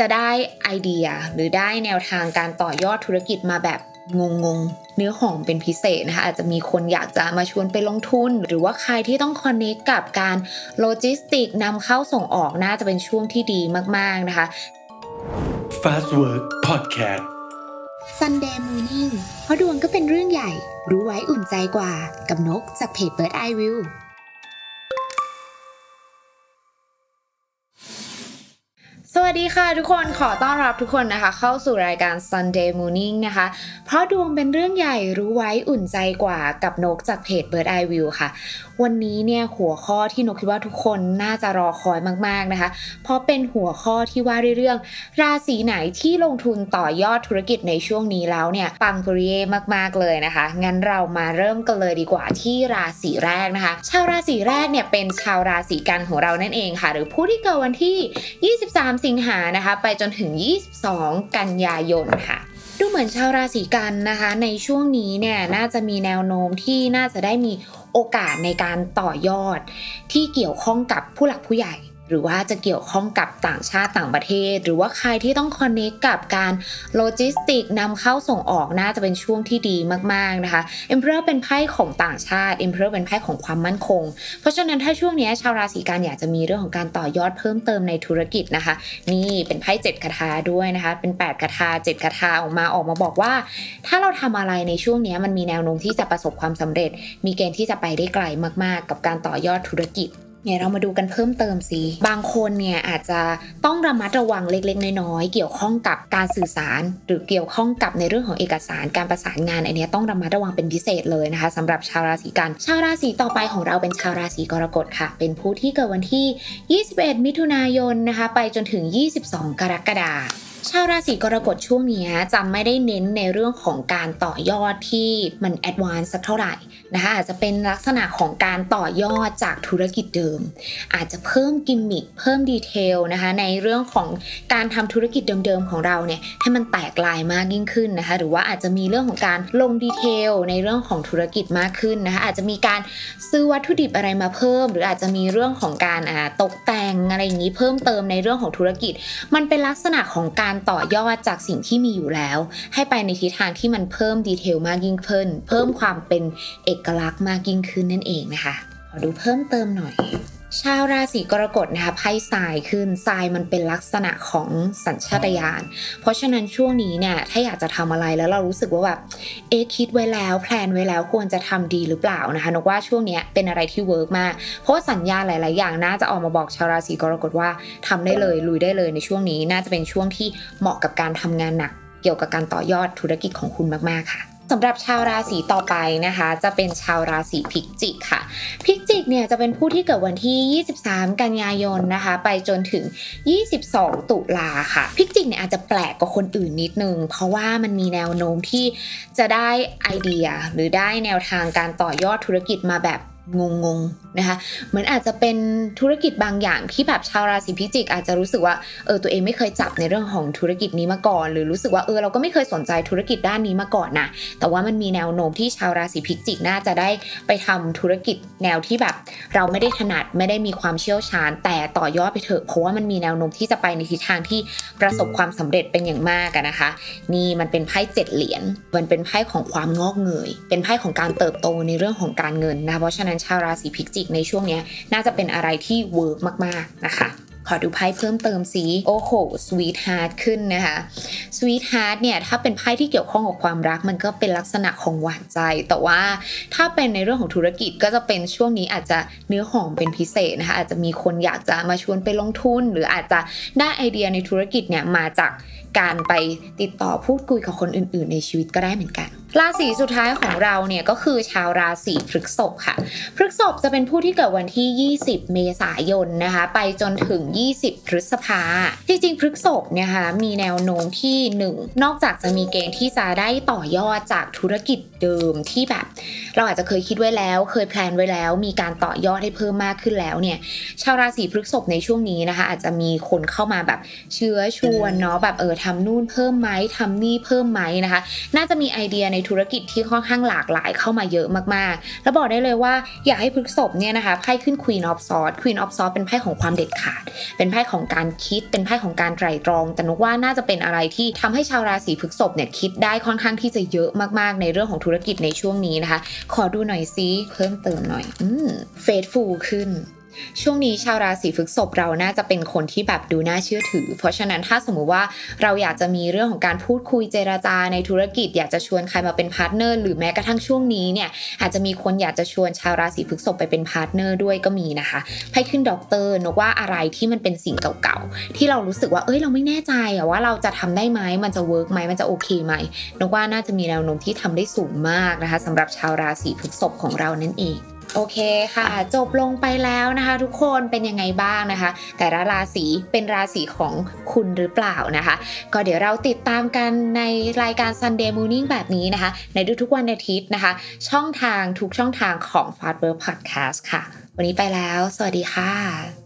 จะได้ไอเดียหรือได้แนวทางการต่อยอดธุรกิจมาแบบงงงเนื้อหอมเป็นพิเศษนะคะอาจจะมีคนอยากจะมาชวนไปลงทุน หรือว่าใครที่ต้อง connect กับการโลจิสติกนำเข้าส่งออกน่าจะเป็นช่วงที่ดีมากๆนะคะ Fastwork Podcast Sunday Morning เพราะดวงก็เป็นเรื่องใหญ่ รู้ไว้อุ่นใจกว่ากับนกจากเพจ Bird Eye View สวัสดีค่ะทุกคนขอต้อนรับทุกคนนะคะ เข้าสู่รายการ Sunday Morning นะคะ เพราะดวงเป็นเรื่องใหญ่รู้ไว้อุ่นใจกว่ากับนกจากเพจ Bird Eye View ค่ะ วันนี้เนี่ยหัวข้อที่นกคิดว่าทุกคนน่าจะรอคอยมากๆนะคะ เพราะเป็นหัวข้อที่ว่าเรื่อง ราศีไหนที่ลงทุนต่อยอดธุรกิจในช่วงนี้แล้วเนี่ยปังปริเย่มากๆเลยนะคะ งั้นเรามาเริ่มกันเลยดีกว่าที่ราศีแรกนะคะ ชาวราศีแรกเนี่ยเป็นชาวราศีกันของเรานั่นเองค่ะ หรือผู้ที่เกิดวันที่ 23 สิงหานะคะ ไปจนถึง 22 กันยายนค่ะดูเหมือนชาวราศีกันนะคะ ในช่วงนี้เนี่ยน่าจะมีแนวโน้มที่น่าจะได้มี โอกาสในการต่อยอดที่เกี่ยวข้องกับผู้หลักผู้ใหญ่ หรือว่าจะเกี่ยวข้องกับต่างชาติต่างประเทศ หรือว่าใครที่ต้องคอนเนคกับการโลจิสติกนำเข้าส่งออกน่าจะเป็นช่วงที่ดีมากๆนะคะ Emperor เป็นไพ่ของต่างชาติ Emperor เป็นไพ่ของความมั่นคง เพราะฉะนั้นถ้าช่วงนี้ชาวราศีกันอยากจะมีเรื่องของการต่อยอดเพิ่มเติมในธุรกิจนะคะ นี่เป็นไพ่เจ็ดคาถาด้วยนะคะเป็น 8คาถา7คาถาออกมาออกมาบอกว่า ถ้าเราทำอะไรในช่วงนี้มันมีแนวโน้มที่จะประสบความสำเร็จ มีเกณฑ์ที่จะไปได้ไกลมากๆ กับการต่อยอดธุรกิจ เนี่ยเรามาดูกันเพิ่มเติมสิ บางคนเนี่ยอาจจะต้องระมัดระวังเล็กๆ น้อยๆ เกี่ยวข้องกับการสื่อสาร หรือเกี่ยวข้องกับในเรื่องของเอกสารการประสานงานอันเนี้ยต้องระมัดระวังเป็นพิเศษเลยนะคะสำหรับชาวราศีกัน ชาวราศีต่อไปของเราเป็นชาวราศีกรกฎค่ะ เป็นผู้ที่เกิดวันที่ 21 มิถุนายนนะคะ ไปจนถึง 22 กรกฎาคม ชาวราศีกรกฎช่วงนี้จะไม่ได้เน้นในเรื่องของการต่อยอดที่มัน advance สักเท่าไหร่นะคะอาจจะเป็นลักษณะของการต่อยอดจากธุรกิจเดิม อาจจะเพิ่มกิมมิคเพิ่ม detail นะคะในเรื่องของการทำธุรกิจเดิมๆของเราเนี่ยให้มันแตกลายมากยิ่งขึ้นนะคะหรือว่าอาจจะมีเรื่องของการลง detail ในเรื่องของธุรกิจมากขึ้นนะคะอาจจะมีการซื้อวัตถุดิบอะไรมาเพิ่ม หรืออาจจะมีเรื่องของการตกแต่งอะไรอย่างนี้เพิ่มเติมในเรื่องของธุรกิจ มันเป็นลักษณะของการต่อยอดจากสิ่งที่มีอยู่แล้ว ให้ไปในทิศทางที่มันเพิ่มดีเทลมากยิ่งขึ้น เพิ่มความเป็นเอกลักษณ์มากยิ่งขึ้นนั่นเองนะคะ ขอดูเพิ่มเติมหน่อย ชาวราศีกรกฎนะคะไพ่ทรายขึ้นทรายมันเป็นลักษณะของสัญชาตญาณเพราะฉะนั้นช่วงนี้เนี่ยถ้าอยากจะทำอะไรแล้วเรารู้สึกว่าแบบเอคิดไว้แล้ว plan ไว้แล้วควรจะทำดีหรือเปล่านะคะนกว่าช่วงนี้เป็นอะไรที่ work มากเพราะสัญญาณหลาย ๆ อย่างน่าจะออกมาบอกชาวราศีกรกฎว่าทำได้เลยลุยได้เลยในช่วงนี้ น่าจะเป็นช่วงที่เหมาะกับการทำงานหนัก เกี่ยวกับการต่อยอดธุรกิจของคุณมาก ๆ ค่ะ สำหรับชาวราศีต่อไปนะคะ จะเป็นชาวราศีพิจิกค่ะ พิจิกเนี่ยจะเป็นผู้ที่เกิดวันที่ 23 กันยายนนะคะ ไปจนถึง 22 ตุลาค่ะ พิจิกเนี่ยอาจจะแปลกกว่าคนอื่นนิดนึง เพราะว่ามันมีแนวโน้มที่จะได้ไอเดีย หรือได้แนวทางการต่อยอดธุรกิจมาแบบ งงๆนะคะเหมือนอาจจะเป็นธุรกิจบางอย่างที่แบบชาวราศีพิจิก อาจจะรู้สึกว่าเออตัวเองไม่เคยจับในเรื่องของธุรกิจนี้มาก่อน หรือรู้สึกว่าเออเราก็ไม่เคยสนใจธุรกิจด้านนี้มาก่อนนะแต่ว่ามันมีแนวโน้มที่ชาวราศีพิจิกน่าจะได้ไปทำธุรกิจแนวที่แบบ เราไม่ได้ถนัดไม่ได้มีความเชี่ยวชาญ แต่ต่อยอดไปเถอะเพราะว่ามันมีแนวโน้มที่จะไปในทิศทางที่ประสบความสำเร็จเป็นอย่างมากนะคะ นี่มันเป็นไพ่เจ็ดเหรียญมันเป็นไพ่ของความงอกเงย เป็นไพ่ของการเติบโตในเรื่องของการเงินนะเพราะฉะนั้นชาวราศีพิจิกในช่วงนี้น่าจะเป็นอะไรที่ work มาก ๆ นะคะขอดูไพ่เพิ่มเติมสิโอ้โห sweetheart ขึ้นนะคะ sweetheart เนี่ยถ้าเป็นไพ่ที่เกี่ยวข้องกับความรักมันก็เป็นลักษณะของหวานใจ แต่ว่าถ้าเป็นในเรื่องของธุรกิจก็จะเป็นช่วงนี้อาจจะเนื้อหอมเป็นพิเศษนะคะอาจจะมีคนอยากจะมาชวนไปลงทุน หรืออาจจะได้ไอเดียในธุรกิจเนี่ยมาจาก การไปติดต่อพูดคุยกับคนอื่น ๆ ในชีวิตก็ได้เหมือนกัน ราศีสุดท้ายของเราเนี่ยก็คือชาวราศีพฤกษภค่ะ พฤกษภจะเป็นผู้ที่เกิดวันที่ 20 เมษายนนะคะ ไปจนถึง 20 พฤษภาที่จริงพฤกษภเนี่ยค่ะมีแนวโน้มที่ 1 นอกจากจะมีเกณฑ์ที่จะได้ต่อยอดจากธุรกิจเดิมที่แบบ เราอาจจะเคยคิดไว้แล้ว เคยแพลนไว้แล้ว มีการต่อยอดให้เพิ่มมากขึ้นแล้วเนี่ย ชาวราศีพฤกษภในช่วงนี้นะคะ อาจจะมีคนเข้ามาแบบเชื้อชวนเนาะแบบเออทำนู่นเพิ่มไหมทำนี่เพิ่มไหมนะคะ น่าจะมีไอเดียในธุรกิจที่ค่อนข้างหลากหลายเข้ามาเยอะมากๆ แล้วบอกได้เลยว่าอยากให้พฤกษบเนี่ยนะคะไพ่ขึ้น Queen of Swords Queen of Swords เป็นไพ่ของความเด็ดขาด เป็นไพ่ของการคิด เป็นไพ่ของการไตร่ตรอง แต่นุกว่าน่าจะเป็นอะไรที่ทำให้ชาวราศีพฤกษภเนี่ยคิดได้ค่อนข้างที่จะเยอะมากๆ ในเรื่องของธุรกิจในช่วงนี้นะคะ ขอดูหน่อยซิเพิ่มเติมหน่อยอืม faithful ขึ้น ช่วงนี้ชาวราศีพฤษภเราน่าจะเป็นคนที่แบบดูน่าเชื่อถือ เพราะฉะนั้นถ้าสมมุติว่าเราอยากจะมีเรื่องของการพูดคุยเจราจาในธุรกิจ อยากจะชวนใครมาเป็น partner หรือแม้กระทั่งช่วงนี้เนี่ยอาจจะมีคนอยากจะชวนชาวราศีพฤษภไปเป็น partner ด้วยก็มีนะคะไพ่ขึ้นด็อกเตอร์นกว่าอะไรที่มันเป็นสิ่งเก่าๆที่เรารู้สึกว่าเอ้ยเราไม่แน่ใจว่าเราจะทำได้ไหมมันจะ work ไหมมันจะโอเคไหมนกว่าน่าจะมีแนวโน้มที่ทำได้สูงมากนะคะสำหรับชาวราศีพฤษภของเรานั่นเอง โอเคค่ะ จบลงไปแล้วนะคะ ทุกคนเป็นยังไงบ้างนะคะ แต่ละราศีเป็นราศีของคุณหรือเปล่านะคะ ก็เดี๋ยวเราติดตามกันในรายการ Sunday Morning แบบนี้นะคะ ในทุกๆวันอาทิตย์นะคะ ช่องทางทุกช่องทางของ f a s t w o r d Podcast ค่ะ วันนี้ไปแล้ว สวัสดีค่ะ